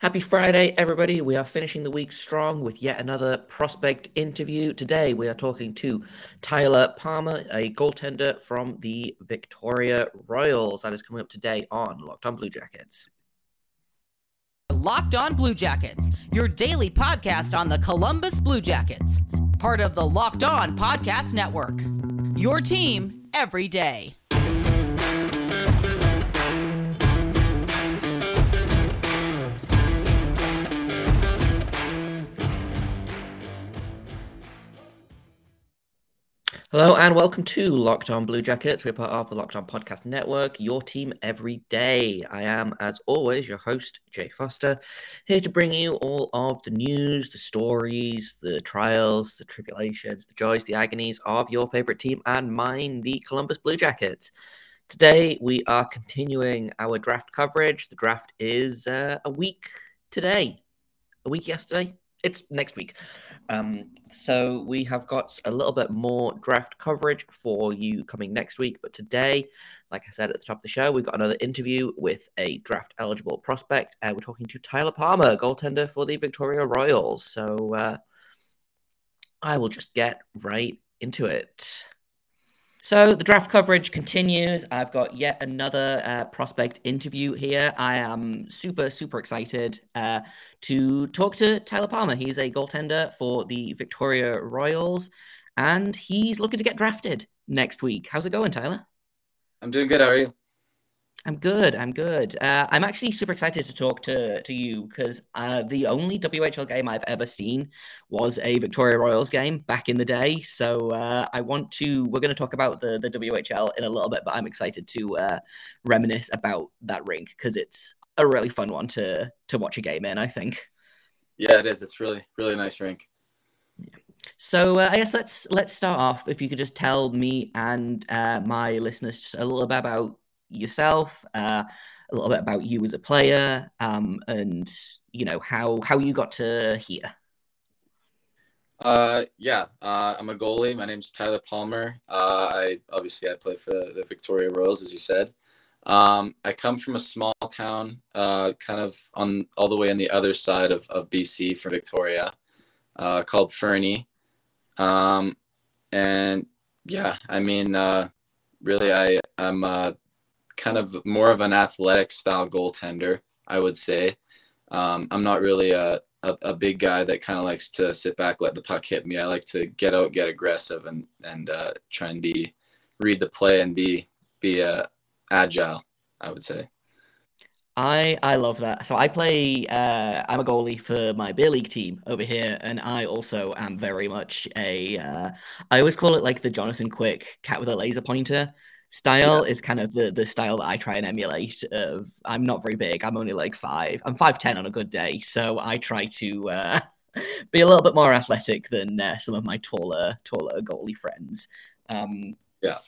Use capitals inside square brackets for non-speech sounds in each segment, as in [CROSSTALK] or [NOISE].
Happy Friday, everybody. We are finishing the week strong with yet another prospect interview. Today, we are talking to Tyler Palmer, a goaltender from the Victoria Royals. That is coming up today on Locked On Blue Jackets. Locked On Blue Jackets, your daily podcast on the Columbus Blue Jackets, part of the Locked On Podcast Network. Your team every day. Hello and welcome to Locked On Blue Jackets. We're part of the Locked On Podcast Network, your team every day. I am, as always, your host, Jay Forster, here to bring you all of the news, the stories, the trials, the tribulations, the joys, the agonies of your favorite team and mine, the Columbus Blue Jackets. Today, we are continuing our draft coverage. The draft is uh, a week today, a week yesterday. It's next week. Um, so we have got a little bit more draft coverage for you coming next week. But today, like I said at the top of the show, we've got another interview with a draft eligible prospect. Uh, we're talking to Tyler Palmer, goaltender for the Victoria Royals. So uh, I will just get right into it. So the draft coverage continues. I've got yet another uh, prospect interview here. I am super, super excited uh, to talk to Tyler Palmer. He's a goaltender for the Victoria Royals, and he's looking to get drafted next week. How's it going, Tyler? I'm doing good. How are you? I'm good. I'm good. Uh, I'm actually super excited to talk to to you because uh, the only WHL game I've ever seen was a Victoria Royals game back in the day. So uh, I want to. We're going to talk about the the WHL in a little bit, but I'm excited to uh, reminisce about that rink because it's a really fun one to to watch a game in. I think. Yeah, it is. It's really really nice rink. So uh, I guess let's let's start off. If you could just tell me and uh, my listeners a little bit about yourself, uh, a little bit about you as a player, um, and you know how how you got to here. Uh, yeah, uh, I'm a goalie. My name's Tyler Palmer. Uh, I obviously I play for the, Victoria Royals, as you said. Um, I come from a small town, uh, kind of on all the way on the other side of, of BC from Victoria, uh, called Fernie. Um, and yeah, I mean, uh, really, I I'm uh, kind of more of an athletic style goaltender, I would say. Um, I'm not really a, a, a big guy that kind of likes to sit back, let the puck hit me. I like to get out, get aggressive, and and uh, try and be read the play and be be uh, agile. I would say. I I love that. So I play. Uh, I'm a goalie for my beer league team over here, and I also am very much a. Uh, I always call it like the Jonathan Quick cat with a laser pointer style yeah. is kind of the the style that I try and emulate. Of I'm not very big. I'm only like five. I'm five ten on a good day, so I try to uh, [LAUGHS] be a little bit more athletic than uh, some of my taller taller goalie friends. Um, yeah.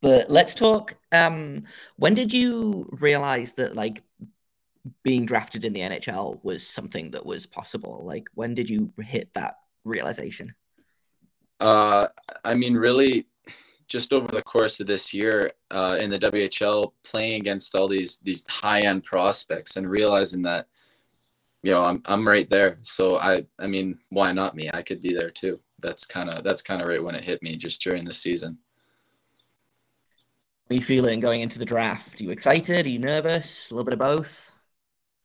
But let's talk. Um, when did you realize that like being drafted in the NHL was something that was possible? Like when did you hit that realization? Uh, I mean, really, just over the course of this year uh, in the WHL, playing against all these these high end prospects and realizing that, you know, I'm I'm right there. So I I mean, why not me? I could be there too. That's kind of that's kind of right when it hit me just during the season. Are you feeling going into the draft? Are you excited? Are you nervous? A little bit of both.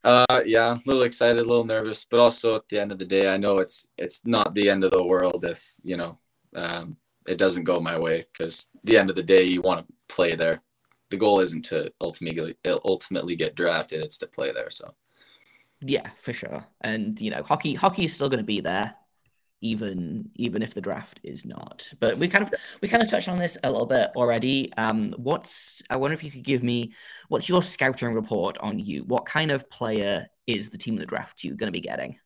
Uh, yeah, a little excited, a little nervous, but also at the end of the day, I know it's it's not the end of the world if you know um, it doesn't go my way because the end of the day you want to play there. The goal isn't to ultimately ultimately get drafted; it's to play there. So, yeah, for sure. And you know, hockey hockey is still going to be there, even even if the draft is not. But we kind of we kind of touched on this a little bit already. Um, what's I wonder if you could give me what's your scouting report on you? What kind of player is the team the draft you going to be getting?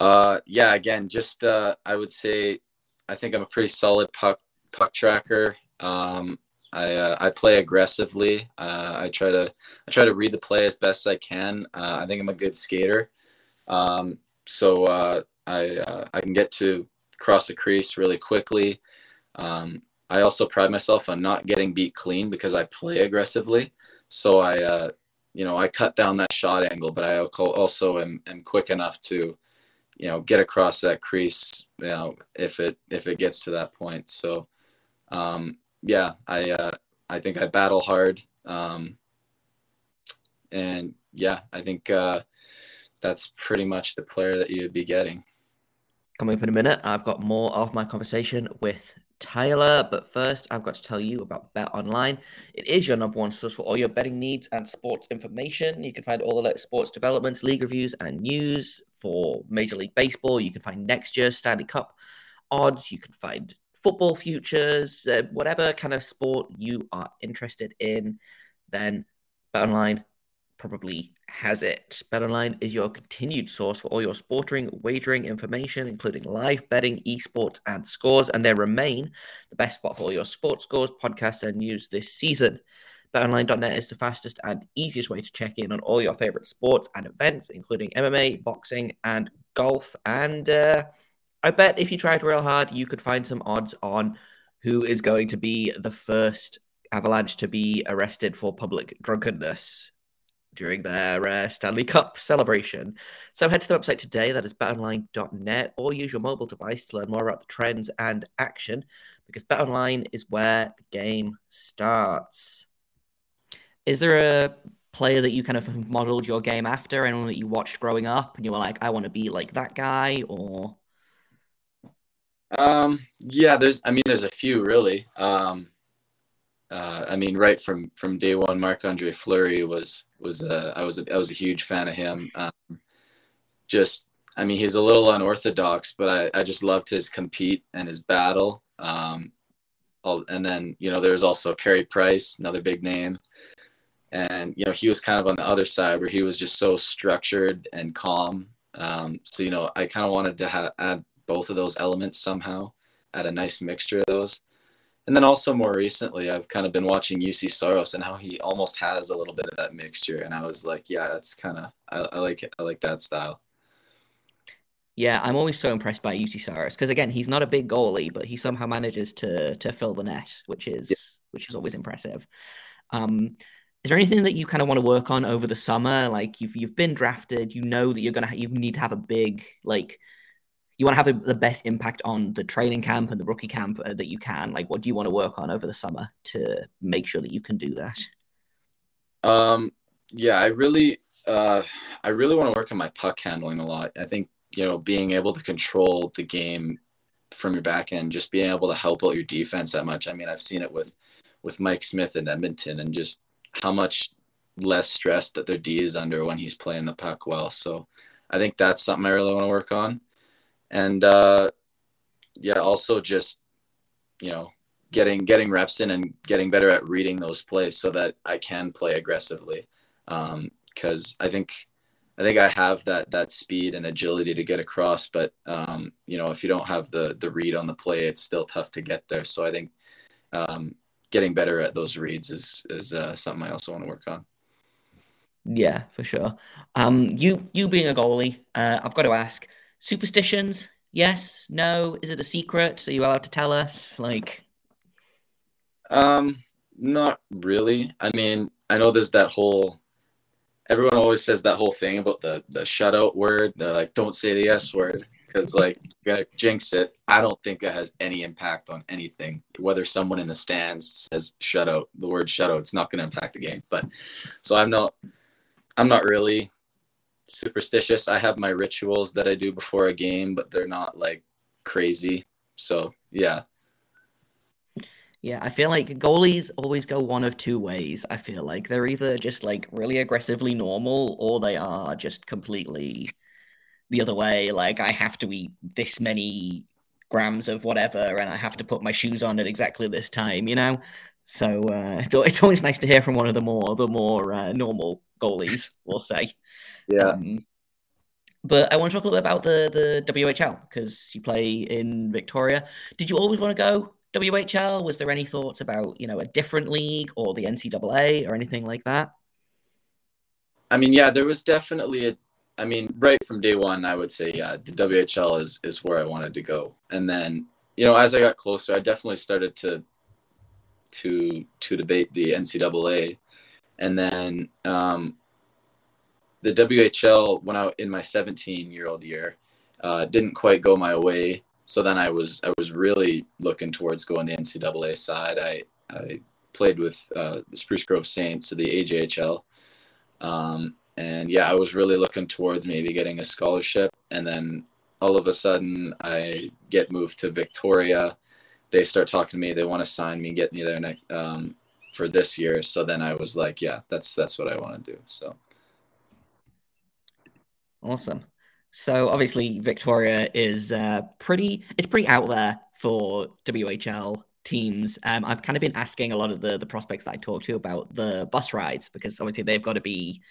Uh, yeah, again, just uh, I would say I think I'm a pretty solid puck puck tracker. Um, I uh, I play aggressively. Uh, I try to I try to read the play as best I can. Uh, I think I'm a good skater. Um, so uh, I uh, I can get to cross the crease really quickly. Um, I also pride myself on not getting beat clean because I play aggressively. So I uh, you know, I cut down that shot angle, but I also am, am quick enough to, you know, get across that crease, you know, if it if it gets to that point. So, um, yeah, I uh, I think I battle hard, um, and yeah, I think uh, that's pretty much the player that you'd be getting. Coming up in a minute, I've got more of my conversation with Tyler. But first, I've got to tell you about Bet Online. It is your number one source for all your betting needs and sports information. You can find all the latest sports developments, league reviews, and news for Major League Baseball. You can find next year's Stanley Cup odds. You can find football futures, uh, whatever kind of sport you are interested in. Then BetOnline probably has it. BetOnline is your continued source for all your sporting wagering information, including live betting, esports, and scores, and they remain the best spot for all your sports scores, podcasts, and news this season. BetOnline.net is the fastest and easiest way to check in on all your favorite sports and events, including MMA, boxing, and golf. And uh, I bet if you tried real hard, you could find some odds on who is going to be the first Avalanche to be arrested for public drunkenness during their uh, Stanley Cup celebration. So head to the website today, that is betonline.net, or use your mobile device to learn more about the trends and action, because betonline is where the game starts. Is there a player that you kind of modeled your game after, anyone that you watched growing up, and you were like, I want to be like that guy, or? Um, yeah, there's, I mean, there's a few really. Um, uh, I mean, right from from day one, Marc Andre Fleury was was uh, I was a, I was a huge fan of him. Um, just, I mean, he's a little unorthodox, but I, I just loved his compete and his battle. Um, all, and then you know, there's also Carey Price, another big name, and you know, he was kind of on the other side where he was just so structured and calm. Um, so you know, I kind of wanted to ha- add both of those elements somehow, add a nice mixture of those and then also more recently, I've kind of been watching Juuse Saros and how he almost has a little bit of that mixture, and I was like, yeah, that's kind of I, I like it. I like that style. Yeah, I'm always so impressed by Juuse Saros because again, he's not a big goalie, but he somehow manages to to fill the net, which is yeah. which is always impressive. Um, is there anything that you kind of want to work on over the summer? Like you've you've been drafted, you know that you're gonna you need to have a big like you want to have a, the best impact on the training camp and the rookie camp uh, that you can. Like, what do you want to work on over the summer to make sure that you can do that? Um, yeah, I really, uh, I really want to work on my puck handling a lot. I think you know being able to control the game from your back end, just being able to help out your defense that much. I mean, I've seen it with with Mike Smith in Edmonton, and just how much less stress that their D is under when he's playing the puck well. So I think that's something I really want to work on and uh, yeah, also just you know getting getting reps in and getting better at reading those plays so that I can play aggressively. Because um, I think I think I have that that speed and agility to get across, but um, you know if you don't have the the read on the play, it's still tough to get there. So I think um, getting better at those reads is is uh, something I also want to work on. Yeah, for sure. Um, you you being a goalie, uh, I've got to ask Superstitions? Yes? No? Is it a secret? Are you allowed to tell us? Like, um, not really. I mean, I know there's that whole. Everyone always says that whole thing about the the shutout word. They're like, don't say the S word because like you're gonna jinx it. I don't think it has any impact on anything. Whether someone in the stands says shutout, the word shutout, it's not gonna impact the game. But so I'm not. I'm not really superstitious. I have my rituals that I do before a game, but they're not like crazy. So yeah. Yeah, I feel like goalies always go one of two ways. I feel like they're either just like really aggressively normal or they are just completely the other way. Like, I have to eat this many grams of whatever and I have to put my shoes on at exactly this time, you know? So uh, [LAUGHS] it's always nice to hear from one of the more the more uh, normal goalies, we'll say. [LAUGHS] Yeah. Um, but I want to talk a little bit about the the WHL because you play in Victoria. Did you always want to go WHL? Was there any thoughts about you know a different league or the NCAA or anything like that? I mean, yeah, there was definitely a. I mean, right from day one, I would say, yeah, the WHL is is where I wanted to go. And then, you know, as I got closer, I definitely started to to to debate the NCAA, and then um, the WHL when I in my 17 year old year uh, didn't quite go my way. So then I was I was really looking towards going the NCAA side. I I played with uh, the Spruce Grove Saints, so the AJHL, um, and yeah, I was really looking towards maybe getting a scholarship. And then all of a sudden, I get moved to Victoria. They start talking to me. They want to sign me, get me there next um, for this year. So then I was like, yeah, that's that's what I want to do. So awesome. So obviously Victoria is uh, pretty. It's pretty out there for WHL teams. Um, I've kind of been asking a lot of the the prospects that I talk to about the bus rides because obviously they've got to be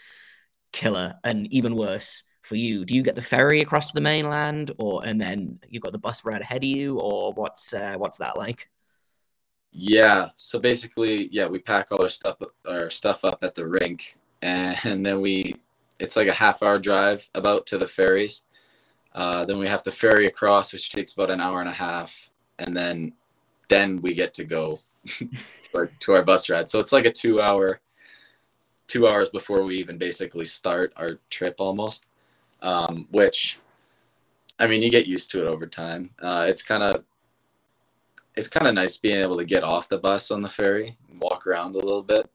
killer and even worse for you. Do you get the ferry across to the mainland, or and then you've got the bus ride ahead of you, or what's uh, what's that like? Yeah. So basically, yeah, we pack all our stuff our stuff up at the rink, and then we it's like a half hour drive about to the ferries. Uh, then we have to ferry across, which takes about an hour and a half, and then then we get to go [LAUGHS] to, our, to our bus ride. So it's like a two hour two hours before we even basically start our trip almost. Um, which I mean you get used to it over time. Uh, it's kind of it's kind of nice being able to get off the bus on the ferry and walk around a little bit.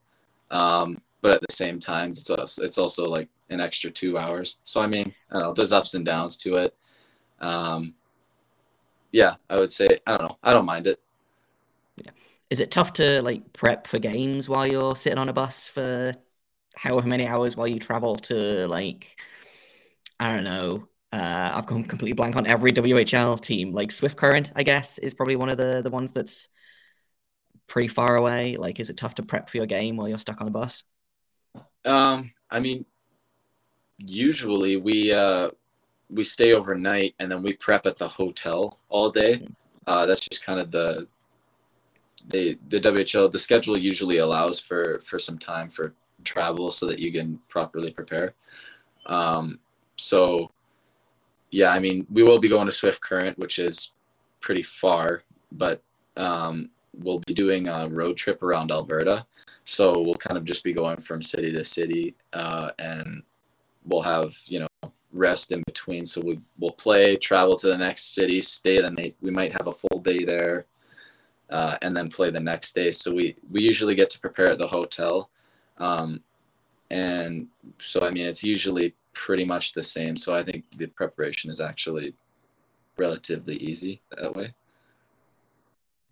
Um, but at the same time, it's also, it's also like an extra two hours. So I mean, I know, there's ups and downs to it. Um, yeah, I would say I don't know. I don't mind it. Yeah. Is it tough to like prep for games while you're sitting on a bus for however many hours while you travel to like I don't know. Uh, I've gone completely blank on every WHL team. Like Swift Current, I guess, is probably one of the the ones that's pretty far away. Like, is it tough to prep for your game while you're stuck on a bus? Um, I mean, usually we uh, we stay overnight and then we prep at the hotel all day. Mm-hmm. Uh, that's just kind of the the the WHL. The schedule usually allows for for some time for travel so that you can properly prepare. Um, so yeah, I mean, we will be going to Swift Current, which is pretty far, but um, we'll be doing a road trip around Alberta. So we'll kind of just be going from city to city, uh, and we'll have you know rest in between. So we will play, travel to the next city, stay the night. We might have a full day there, uh, and then play the next day. So we we usually get to prepare at the hotel, um, and so I mean it's usually pretty much the same. So I think the preparation is actually relatively easy that way.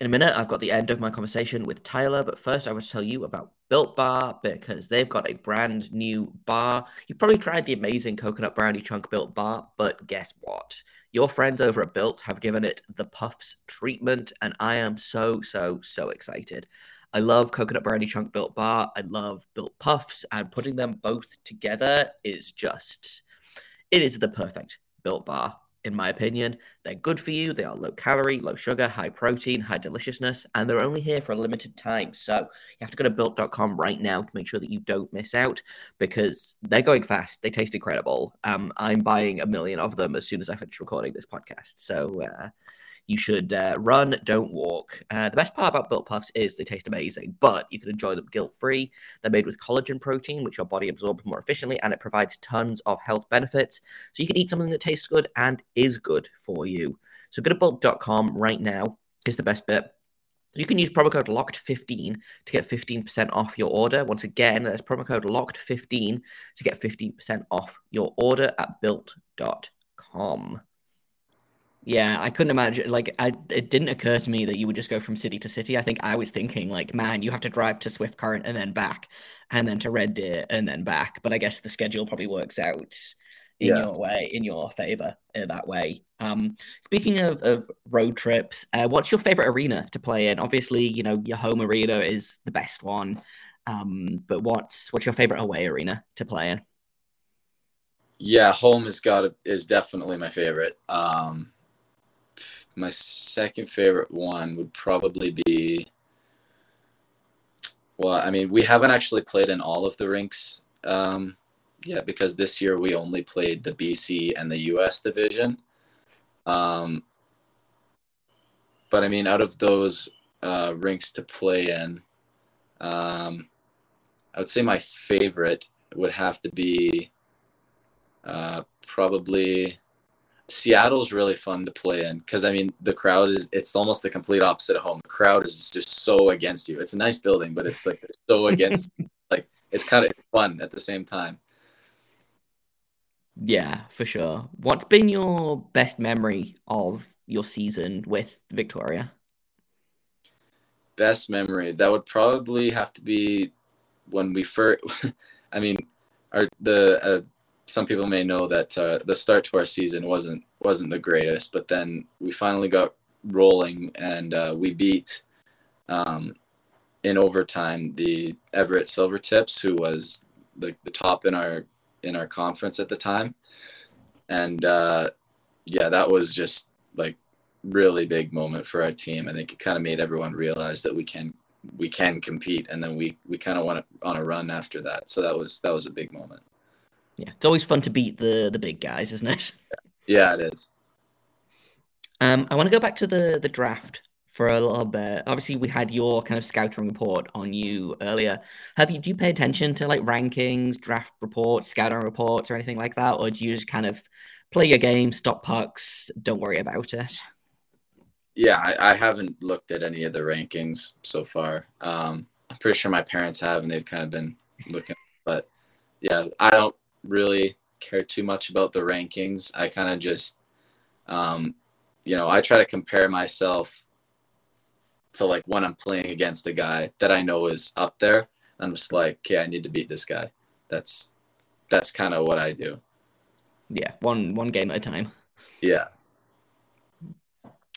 In a minute, I've got the end of my conversation with Tyler, but first I want to tell you about Built Bar because they've got a brand new bar. You probably tried the amazing coconut brownie chunk Built Bar, but guess what? Your friends over at Built have given it the Puffs treatment, and I am so, so, so excited. I love coconut brownie chunk Built Bar. I love Built Puffs, and putting them both together is just, it is the perfect Built Bar in my opinion. They're good for you. They are low calorie, low sugar, high protein, high deliciousness, and they're only here for a limited time. So you have to go to built.com right now to make sure that you don't miss out because they're going fast. They taste incredible. Um, I'm buying a million of them as soon as I finish recording this podcast. So, uh, you should uh, run, don't walk. Uh, the best part about Built Puffs is they taste amazing, but you can enjoy them guilt free. They're made with collagen protein, which your body absorbs more efficiently, and it provides tons of health benefits. So you can eat something that tastes good and is good for you. So go to built.com right now. Is the best bit. You can use promo code LOCKED15 to get 15% off your order. Once again, that's promo code LOCKED15 to get 15% off your order at built.com. Yeah, I couldn't imagine. Like, I it didn't occur to me that you would just go from city to city. I think I was thinking, like, man, you have to drive to Swift Current and then back, and then to Red Deer and then back. But I guess the schedule probably works out in yeah. your way, in your favor, in that way. Um, speaking of, of road trips, uh, what's your favorite arena to play in? Obviously, you know your home arena is the best one. Um, but what's what's your favorite away arena to play in? Yeah, home has got is definitely my favorite. Um, my second favorite one would probably be well i mean we haven't actually played in all of the rinks um, yeah because this year we only played the bc and the us division. Um, but i mean out of those uh, rinks to play in um, i would say my favorite would have to be Uh, probably Seattle's really fun to play in because I mean the crowd is it's almost the complete opposite of home. The crowd is just so against you. It's a nice building, but it's like so [LAUGHS] against like it's kind of fun at the same time. Yeah, for sure. What's been your best memory of your season with Victoria? Best memory that would probably have to be when we first. [LAUGHS] I mean, our the uh, some people may know that uh, the start to our season wasn't wasn't the greatest, but then we finally got rolling and uh, we beat um, in overtime the Everett Silvertips, who was the, the top in our in our conference at the time, and uh, yeah, that was just like really big moment for our team. I think it kind of made everyone realize that we can we can compete, and then we we kind of went on a run after that. So that was that was a big moment. Yeah, it's always fun to beat the the big guys, isn't it? [LAUGHS] Yeah, it is. Um, I want to go back to the the draft for a little bit. Obviously, we had your kind of scouting report on you earlier. Have you do you pay attention to like rankings, draft reports, scouting reports, or anything like that, or do you just kind of play your game, stop pucks, don't worry about it? Yeah, I, I haven't looked at any of the rankings so far. Um, I'm pretty sure my parents have, and they've kind of been looking. But yeah, I don't really care too much about the rankings. I kind of just, um, you know, I try to compare myself to like when I'm playing against a guy that I know is up there. I'm just like, okay, I need to beat this guy. That's that's kind of what I do. Yeah, one one game at a time. Yeah.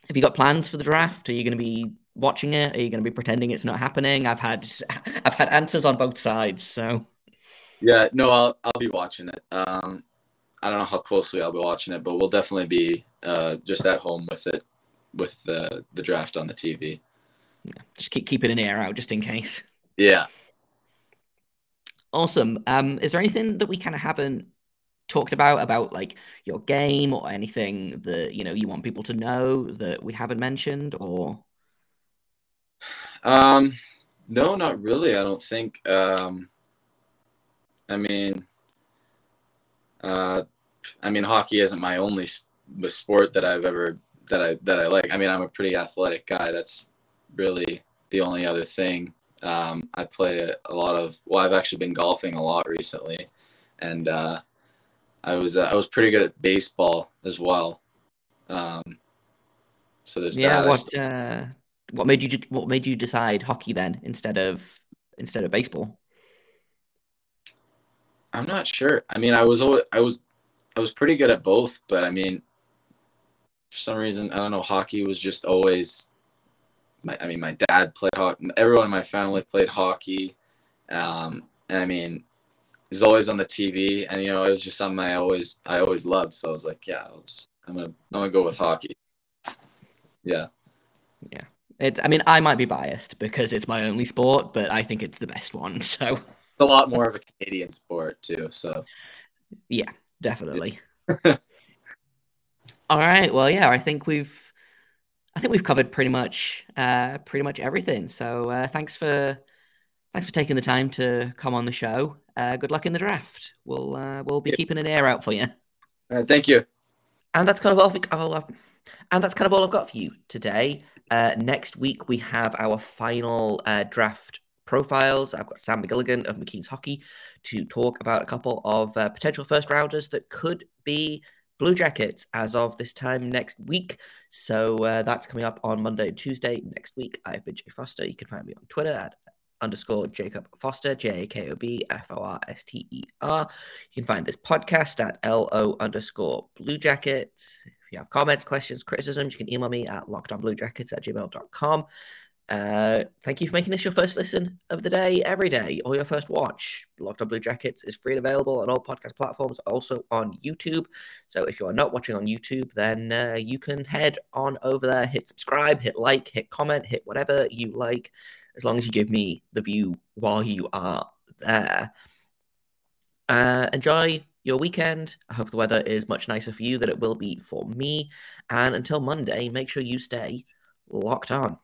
Have you got plans for the draft? Are you going to be watching it? Are you going to be pretending it's not happening? I've had I've had answers on both sides, so yeah, no, I'll I'll be watching it. Um, I don't know how closely I'll be watching it, but we'll definitely be uh, just at home with it, with the the draft on the TV. Yeah, just keep keeping an ear out just in case. Yeah. Awesome. Um, is there anything that we kind of haven't talked about about like your game or anything that you know you want people to know that we haven't mentioned or? Um, no, not really. I don't think. Um, I mean, uh, I mean, hockey isn't my only sport that I've ever that I that I like. I mean, I'm a pretty athletic guy. That's really the only other thing. Um, I play a lot of. Well, I've actually been golfing a lot recently, and uh, I was uh, I was pretty good at baseball as well. Um, so there's yeah. That. What uh, what made you what made you decide hockey then instead of instead of baseball? I'm not sure. I mean, I was always, I was I was pretty good at both, but I mean, for some reason, I don't know. Hockey was just always. My, I mean, my dad played hockey. Everyone in my family played hockey, um, and I mean, he's always on the TV, and you know, it was just something I always, I always loved. So I was like, yeah, just, I'm gonna, I'm gonna go with hockey. Yeah. Yeah. It's. I mean, I might be biased because it's my only sport, but I think it's the best one. [LAUGHS] So it's a lot more of a Canadian sport too. So yeah, definitely. [LAUGHS] All right. Well, yeah, I think we've I think we've covered pretty much uh pretty much everything. So uh thanks for thanks for taking the time to come on the show. Uh good luck in the draft. We'll uh we'll be Yeah. keeping an ear out for you. all right, thank you. And that's kind of all, I've, and that's kind of all I've got for you today. Uh, next week we have our final uh, draft profiles. I've got Sam McGilligan of McKeen's Hockey to talk about a couple of uh, potential first rounders that could be Blue Jackets as of this time next week. So uh, that's coming up on Monday and Tuesday next week. I've been Jay Forster. You can find me on Twitter at underscore Jakob Forster, J A K O B F O R S T E R. You can find this podcast at LO underscore Blue Jackets. If you have comments, questions, criticisms, you can email me at lockedonbluejackets at gmail.com. Uh, thank you for making this your first listen of the day every day or your first watch. Locked on Blue Jackets is free and available on all podcast platforms, also on YouTube. So if you are not watching on YouTube, then uh, you can head on over there, hit subscribe, hit like, hit comment, hit whatever you like, as long as you give me the view while you are there. Uh, enjoy your weekend. I hope the weather is much nicer for you than it will be for me. And until Monday, make sure you stay locked on.